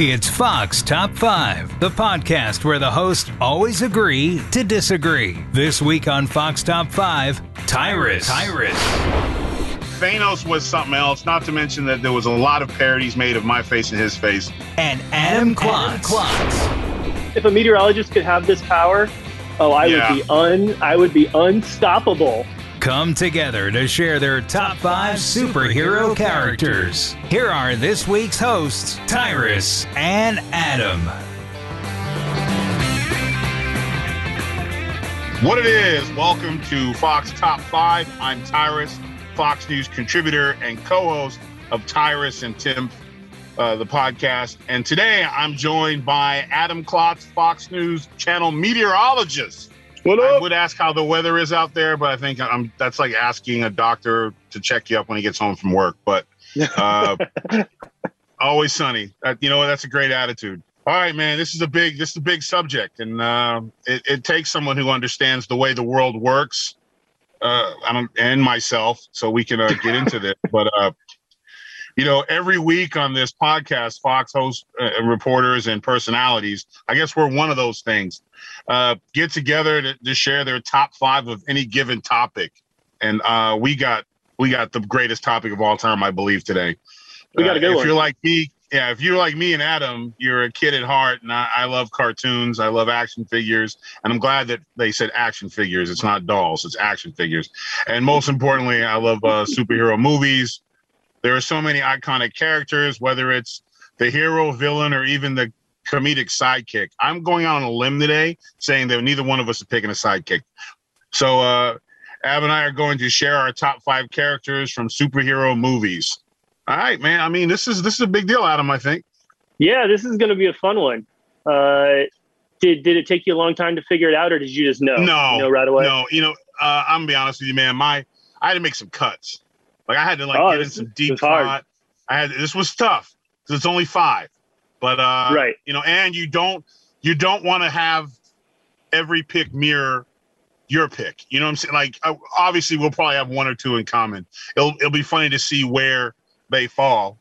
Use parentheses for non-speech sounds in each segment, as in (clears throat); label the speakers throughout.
Speaker 1: It's Fox Top 5, the podcast where the hosts always agree to disagree. This week on Fox Top 5, Tyrus. Tyrus.
Speaker 2: Thanos was something else, not to mention that there was a lot of parodies made of my face and his face.
Speaker 1: And Adam Klotz.
Speaker 3: If a meteorologist could have this power, oh, I
Speaker 2: Yeah.
Speaker 3: would be un, I would be unstoppable.
Speaker 1: Come together to share their top five superhero characters. Here are this week's hosts, Tyrus and Adam.
Speaker 2: What it is, welcome to Fox Top 5. I'm Tyrus, Fox News contributor and co host of Tyrus and Timpf, uh, the podcast. And today I'm joined by Adam Klotz, Fox News channel meteorologist.
Speaker 3: What
Speaker 2: I would ask how the weather is out there, but I think I'm that's like asking a doctor to check you up when he gets home from work. But (laughs) uh, always sunny. Uh, you know? That's a great attitude. All right, man. This is a big this is a big subject, and uh, it, it takes someone who understands the way the world works. Uh, I don't and myself, so we can uh, get into this. But uh, you know, every week on this podcast, Fox hosts uh, reporters and personalities. I guess we're one of those things. Uh, get together to, to share their top five of any given topic, and uh, we got we got the greatest topic of all time, I believe, today.
Speaker 3: We got a good
Speaker 2: Uh, if
Speaker 3: one.
Speaker 2: you're like me, yeah, if you're like me and Adam, you're a kid at heart, and I, I love cartoons. I love action figures, and I'm glad that they said action figures. It's not dolls; it's action figures. And most importantly, I love uh, superhero movies. There are so many iconic characters, whether it's the hero, villain, or even the comedic sidekick. I'm going out on a limb today, saying that neither one of us is picking a sidekick. So, uh, Ab and I are going to share our top five characters from superhero movies. All right, man. I mean, this is this is a big deal, Adam. I think.
Speaker 3: Yeah, this is going to be a fun one. Uh, did did it take you a long time to figure it out, or did you just know?
Speaker 2: No,
Speaker 3: You know right away.
Speaker 2: No, you know, uh, I'm gonna be honest with you, man. My I had to make some cuts. Like I had to like
Speaker 3: Oh,
Speaker 2: get in some deep
Speaker 3: hard.
Speaker 2: thought. I had this was tough because it's only five, but uh,
Speaker 3: Right.
Speaker 2: You know, and you don't you don't want to have every pick mirror your pick. You know what I'm saying? Like uh, obviously we'll probably have one or two in common. It'll it'll be funny to see where they fall.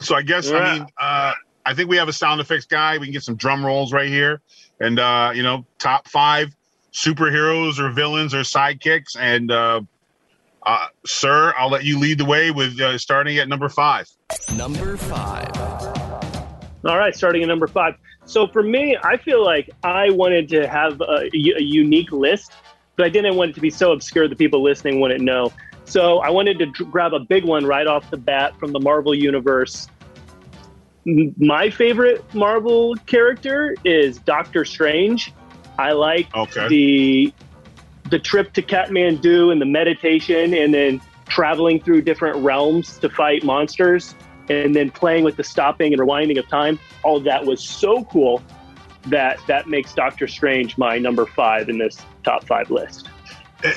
Speaker 2: So I guess I mean uh, I think we have a sound effects guy. We can get some drum rolls right here, and uh, you know, top five superheroes or villains or sidekicks. And uh, uh, sir, I'll let you lead the way with uh, starting at number five.
Speaker 4: Number five.
Speaker 3: All right, starting at number five. So for me, I feel like I wanted to have a, a unique list, but I didn't want it to be so obscure that people listening wouldn't know. So I wanted to dr- grab a big one right off the bat from the Marvel universe. M- My favorite Marvel character is Doctor Strange. I like
Speaker 2: Okay.
Speaker 3: the the trip to Kathmandu and the meditation, and then traveling through different realms to fight monsters, and then playing with the stopping and rewinding of time. All of that was so cool that that makes Doctor Strange my number five in this top five list.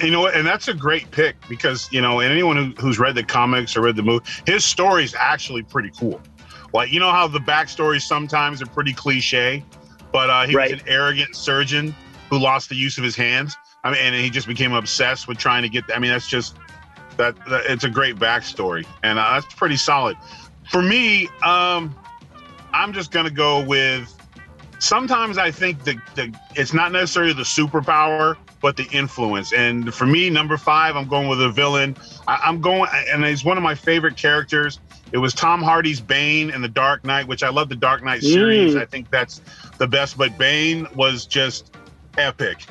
Speaker 2: You know? And that's a great pick because, you know, and anyone who, who's read the comics or read the movie, his story is actually pretty cool. Like, you know how the backstories sometimes are pretty cliche, but uh, he
Speaker 3: Right.
Speaker 2: was an arrogant surgeon who lost the use of his hands. I mean, and he just became obsessed with trying to get, I mean, that's just, that, that it's a great backstory. And uh, that's pretty solid. For me, um, I'm just going to go with, sometimes I think the, the it's not necessarily the superpower, but the influence. And for me, number five, I'm going with a villain. I, I'm going, and he's one of my favorite characters. It was Tom Hardy's Bane in The Dark Knight, which I love the Dark Knight series.
Speaker 3: Mm.
Speaker 2: I think that's the best. But Bane was just epic,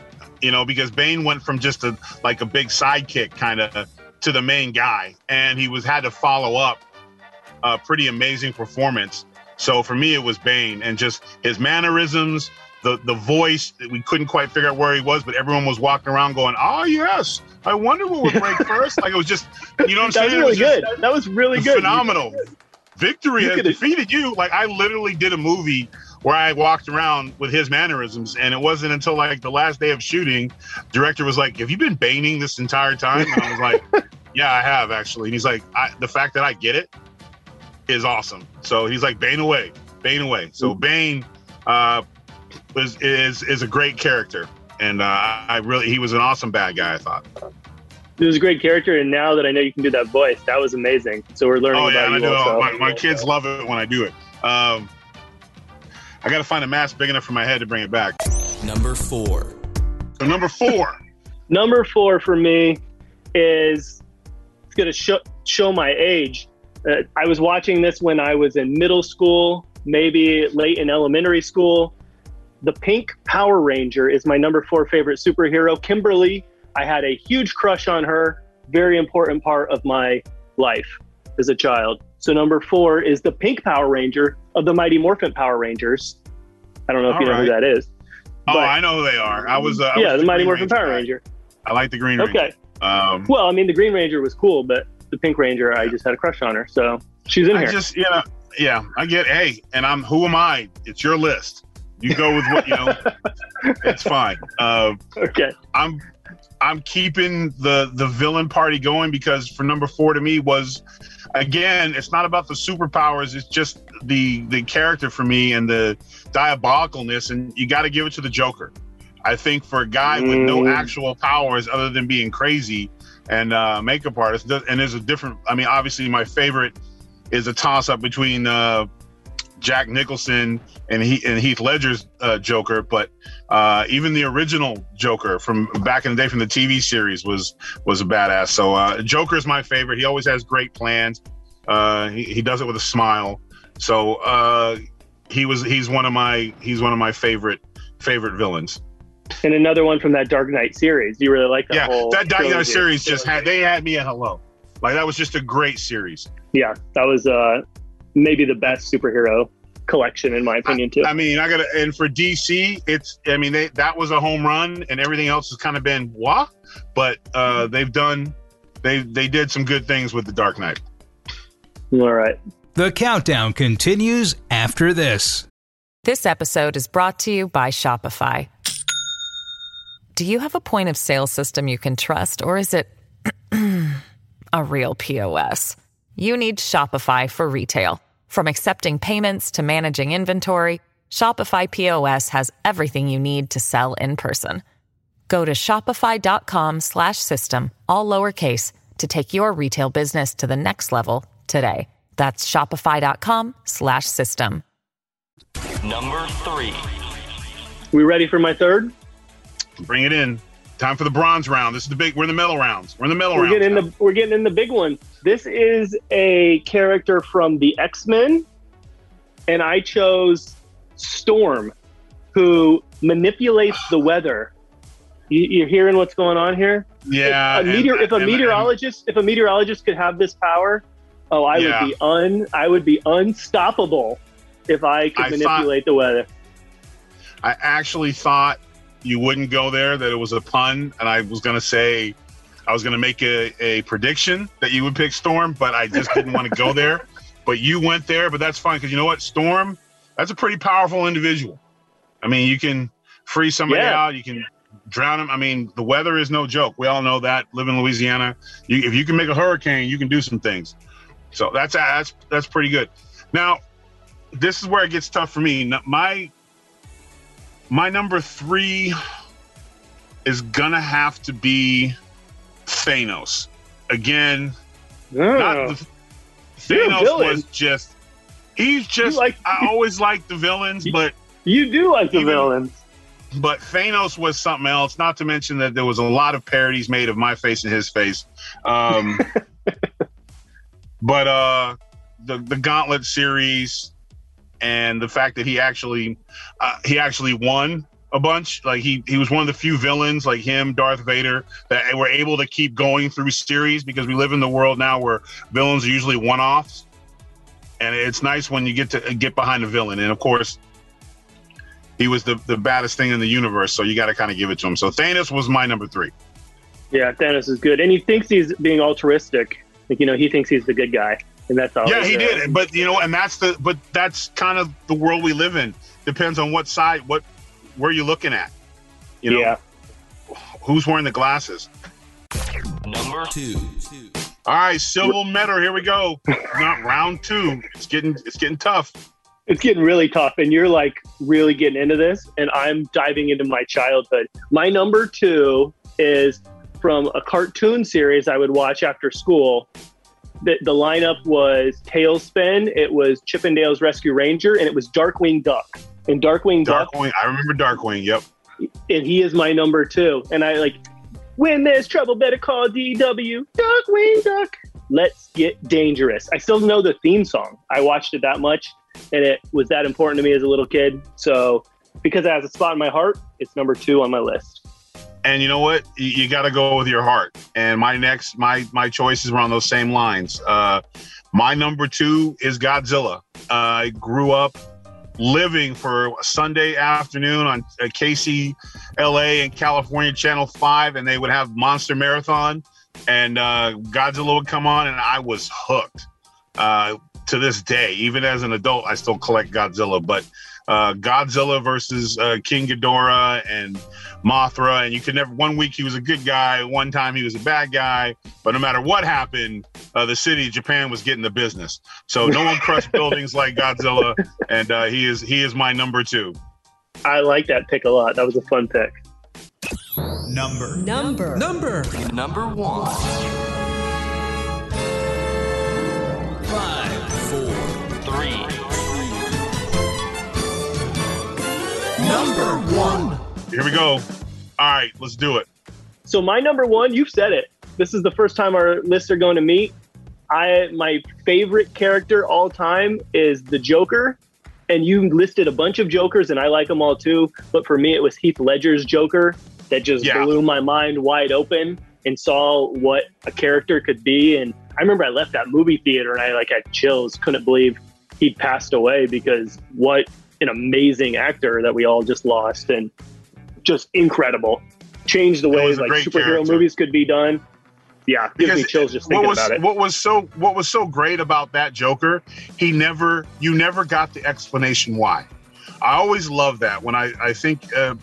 Speaker 2: you know, because Bane went from just a like a big sidekick kind of to the main guy, and he was had to follow up a pretty amazing performance. So for me, it was Bane, and just his mannerisms, the the voice. We couldn't quite figure out where he was, but everyone was walking around going, "Oh yes, I wonder what would break (laughs) first. Like it was just, you know what I'm saying?
Speaker 3: That was
Speaker 2: saying? It
Speaker 3: really
Speaker 2: just
Speaker 3: good. That was really good.
Speaker 2: Phenomenal. Victory has defeated you. Like I literally did a movie where I walked around with his mannerisms, and it wasn't until like the last day of shooting, director was like, "Have you been baning this entire time?" And I was like, (laughs) "Yeah, I have actually." And he's like, I, "The fact that I get it is awesome." So he's like, "Bane away, Bane away." So Bane uh, is is is a great character, and uh, I really he was an awesome bad guy. I thought.
Speaker 3: It was a great character, and now that I know you can do that voice, that was amazing. So we're learning
Speaker 2: Oh yeah, I
Speaker 3: you
Speaker 2: know. My, my kids love it when I do it. Um, I got to find a mask big enough for my head to bring it back.
Speaker 4: Number four.
Speaker 2: So number four. (laughs)
Speaker 3: Number four for me is it's going to show, show my age. Uh, I was watching this when I was in middle school, maybe late in elementary school. The Pink Power Ranger is my number four favorite superhero. Kimberly, I had a huge crush on her. Very important part of my life as a child. So number four is the Pink Power Ranger of the Mighty Morphin Power Rangers. I don't know if
Speaker 2: All
Speaker 3: you know who
Speaker 2: right.
Speaker 3: that is.
Speaker 2: Oh,
Speaker 3: But-
Speaker 2: I know who they are. I was. Uh, I
Speaker 3: yeah,
Speaker 2: was
Speaker 3: the Mighty
Speaker 2: Green
Speaker 3: Morphin Power
Speaker 2: guy.
Speaker 3: Ranger.
Speaker 2: I like the Green Ranger.
Speaker 3: Okay.
Speaker 2: Um,
Speaker 3: Well, I mean, the Green Ranger was cool, but the Pink Ranger, I just had a crush on her, so she's in
Speaker 2: I
Speaker 3: here.
Speaker 2: just, you know, yeah, I get. Hey, and I'm. Who am I? It's your list. You go with what you know. (laughs) it's fine. Uh,
Speaker 3: okay.
Speaker 2: I'm I'm keeping the the villain party going because for number four to me was again it's not about the superpowers it's just the the character for me and the diabolicalness and you got to give it to the Joker. I think for a guy with no
Speaker 3: Mm.
Speaker 2: actual powers other than being crazy and uh, makeup artist and there's a different I mean obviously my favorite is a toss up between uh, Jack Nicholson and he and Heath Ledger's uh, Joker, but uh, even the original Joker from back in the day from the TV series was was a badass. So uh, Joker is my favorite. He always has great plans. Uh, he, he does it with a smile. So uh, he was he's one of my he's one of my favorite favorite villains.
Speaker 3: And another one from that Dark Knight series. You really like that
Speaker 2: yeah,
Speaker 3: whole
Speaker 2: that Dark Knight series just had they had me at hello. Like that was just a great series.
Speaker 3: Yeah, that was uh, maybe the best superhero collection in my opinion too.
Speaker 2: I mean, I gotta and for DC, it's I mean they that was a home run, and everything else has kind of been what, but uh, they've done they they did some good things with the Dark Knight.
Speaker 3: All right.
Speaker 1: The countdown continues after this.
Speaker 5: This episode is brought to you by Shopify. Do you have a point of sale system you can trust, or is it (clears throat) a real POS? You need Shopify for retail. From accepting payments to managing inventory, Shopify POS has everything you need to sell in person. Go to shopify.com slash system, all lowercase, to take your retail business to the next level today. That's shopify.com slash system.
Speaker 4: Number three.
Speaker 3: We ready for my third?
Speaker 2: Bring it in. Time for the bronze round. This is the big. We're in the medal rounds. We're in the medal
Speaker 3: We're
Speaker 2: rounds.
Speaker 3: getting in the we're getting in the big one. This is a character from the X Men, and I chose Storm, who manipulates the weather. You, you're hearing what's going on here?
Speaker 2: yeah.
Speaker 3: a
Speaker 2: and-
Speaker 3: meteor, if a
Speaker 2: and- and-
Speaker 3: meteorologist, if a meteorologist could have this power, oh, I
Speaker 2: Yeah.
Speaker 3: would be un, I would be unstoppable if I could
Speaker 2: I thought-
Speaker 3: manipulate the weather.
Speaker 2: I actually thought you wouldn't go there, that it was a pun, and I was going to say, I was going to make a, a prediction that you would pick Storm, but I just didn't want to go (laughs) there. But you went there, but that's fine because you know what? Storm, that's a pretty powerful individual. I mean, you can free somebody
Speaker 3: Yeah.
Speaker 2: out, you can drown him. I mean, the weather is no joke. We all know that. Live in Louisiana, you, if you can make a hurricane, you can do some things. So that's that's that's pretty good. Now, this is where it gets tough for me. My my number three is gonna have to be Thanos. Again, not
Speaker 3: Oh,
Speaker 2: the, Thanos was just he's just
Speaker 3: like-
Speaker 2: I (laughs) always like the villains, but
Speaker 3: you do like the
Speaker 2: even-
Speaker 3: villains.
Speaker 2: but Thanos was something else. Not to mention that there was a lot of parodies made of my face and his face. Um, (laughs) but uh, the the Gauntlet series and the fact that he actually uh, he actually won a bunch. Like he he was one of the few villains like him, Darth Vader, that were able to keep going through series because we live in the world now where villains are usually one offs. And it's nice when you get to get behind a villain. And of course, he was the, the baddest thing in the universe, so you got to kind of give it to him. So Thanos was my number three.
Speaker 3: Yeah, Thanos is good, and he thinks he's being altruistic. Like you know, he thinks he's the good guy. And that's all.
Speaker 2: Yeah, he did. But you know, and that's the but that's kind of the world we live in. Depends on what side, what where you're looking at. You know,
Speaker 3: yeah.
Speaker 2: who's wearing the glasses?
Speaker 4: Number two.
Speaker 2: All right, civil metal. Here we go. Not round two. It's getting it's getting tough.
Speaker 3: It's getting really tough, and you're like really getting into this, and I'm diving into my childhood. My number two is from a cartoon series I would watch after school. The, the lineup was TaleSpin, it was Chip 'n Dale's Rescue Ranger, and it was Darkwing Duck. And Darkwing Duck,
Speaker 2: I remember Darkwing. Yep.
Speaker 3: and he is my number two. And I like, when there's trouble, better call DW. Darkwing Duck. Let's get dangerous. I still know the theme song. I watched it that much, and it was that important to me as a little kid. So, because it has a spot in my heart, it's number two on my list.
Speaker 2: And you know what? You, you got to go with your heart. And my next, my my choices were on those same lines. Uh, my number two is Godzilla. Uh, I grew up living for Sunday afternoon on uh, KC LA and California Channel 5, and they would have Monster Marathon, and uh, Godzilla would come on, and I was hooked. Uh, to this day, even as an adult, I still collect Godzilla, but uh, Godzilla versus uh, King Ghidorah and Mothra, and you could never. One week he was a good guy, one time he was a bad guy, but no matter what happened, uh, the city Japan was getting the business. So no one crushed (laughs) buildings like Godzilla, and uh, he is he is my number two.
Speaker 3: I like that pick a lot. That was a fun pick.
Speaker 1: Number.
Speaker 6: Number.
Speaker 1: Number.
Speaker 4: Number one.
Speaker 1: Number one.
Speaker 2: Here we go. All right, let's do it.
Speaker 3: So my number one, you've said it. This is the first time our lists are going to meet. I my favorite character all time is the Joker, and you listed a bunch of Jokers, and I like them all too. But for me, it was Heath Ledger's Joker that just
Speaker 2: Yeah.
Speaker 3: blew my mind wide open and saw what a character could be. And I remember I left that movie theater and I like had chills, couldn't believe he'd passed away because what an amazing actor that we all just lost and just incredible. Changed the way like superhero
Speaker 2: character.
Speaker 3: movies could be done. Yeah, gives me chills just
Speaker 2: what
Speaker 3: thinking
Speaker 2: was
Speaker 3: about it.
Speaker 2: what was so what was so great about that Joker, he never you never got the explanation why. I always love that when I I think uh,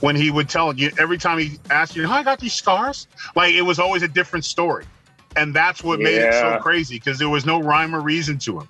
Speaker 2: when he would tell you every time he asked you how I got these scars, like it was always a different story, and that's what made it so crazy because there was no rhyme or reason to him.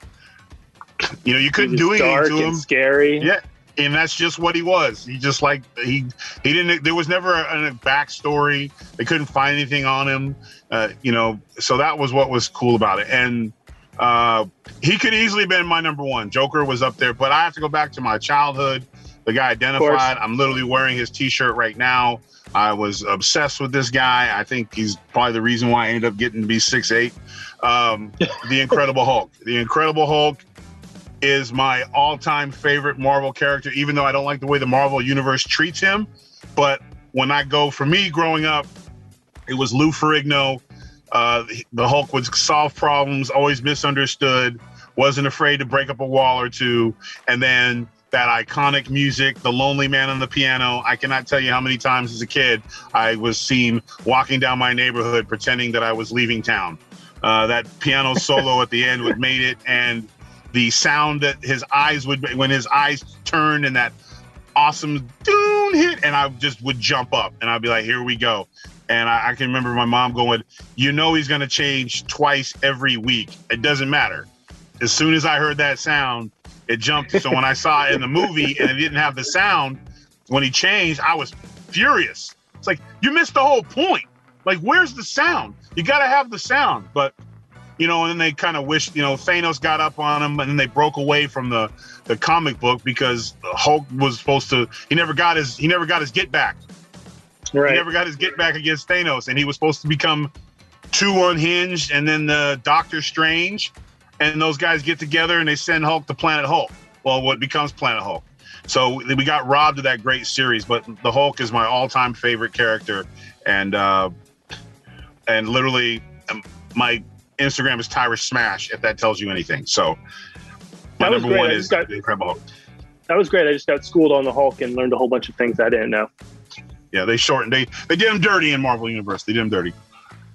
Speaker 2: You know, you couldn't do anything to him.
Speaker 3: scary.
Speaker 2: Yeah, and that's just what he was. He just like he he didn't. There was never a, a backstory. They couldn't find anything on him. Uh, you know, so that was what was cool about it. And uh, he could easily been my number one. Joker was up there, but I have to go back to my childhood. The guy identified. I'm literally wearing his T-shirt right now. I was obsessed with this guy. I think he's probably the reason why I ended up getting to be six eight. Um, (laughs) the Incredible Hulk. The Incredible Hulk is my all-time favorite Marvel character, even though I don't like the way the Marvel universe treats him. But when I go for me growing up, it was Lou Ferrigno. Uh, the Hulk would solve problems, always misunderstood, wasn't afraid to break up a wall or two, and then that iconic music, the Lonely Man on the piano. I cannot tell you how many times as a kid I was seen walking down my neighborhood pretending that I was leaving town. Uh, that piano solo at the end would made it, and the sound that his eyes would when his eyes turned and that awesome doon hit, and I just would jump up and I'd be like, "Here we go." And I, I can remember my mom going, "You know he's going to change twice every week. It doesn't matter." As soon as I heard that sound, it jumped. So when I saw it in the movie and it didn't have the sound, when he changed, I was furious. It's like you missed the whole point. Like, where's the sound? You got to have the sound. But you know, and then they kind of wished, you know, Thanos got up on him, and then they broke away from the the comic book because Hulk was supposed to. He never got his. He never got his get back.
Speaker 3: Right.
Speaker 2: He never got his get back against Thanos, and he was supposed to become too unhinged, and then the Doctor Strange, and those guys get together and they send Hulk to Planet Hulk. Well, what becomes Planet Hulk? So we got robbed of that great series, but the Hulk is my all-time favorite character, and uh, and literally um, my Instagram is Tyrus Smash if that tells you anything. So my
Speaker 3: That was
Speaker 2: number
Speaker 3: great.
Speaker 2: one is
Speaker 3: got-
Speaker 2: the Incredible Hulk.
Speaker 3: That was great. I just got schooled on the Hulk and learned a whole bunch of things I didn't know.
Speaker 2: Yeah, they shortened. They they did him dirty in Marvel Universe. They did him dirty,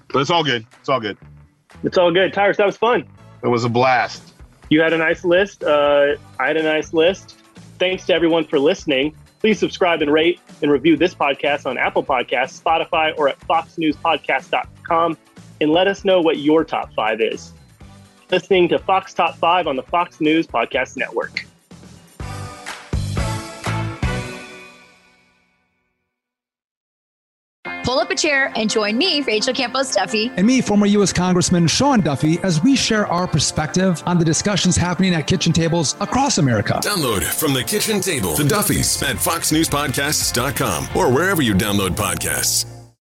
Speaker 2: but it's all good. It's all good.
Speaker 3: It's all good. Tyrus, that was fun.
Speaker 2: It was a blast.
Speaker 3: You had a nice list. Uh, I had a nice list. Thanks to everyone for listening. Please subscribe and rate and review this podcast on Apple Podcasts, Spotify, or at foxnewspodcast.com and let us know what your top five is. Listening to Fox Top 5 on the Fox News Podcast Network.
Speaker 6: Pull up a chair and join me, Rachel Campos Duffy.
Speaker 7: And me, former U.S. Congressman Sean Duffy, as we share our perspective on the discussions happening at kitchen tables across America.
Speaker 8: Download from the kitchen table the Duffys at foxnewspodcasts.com or wherever you download podcasts.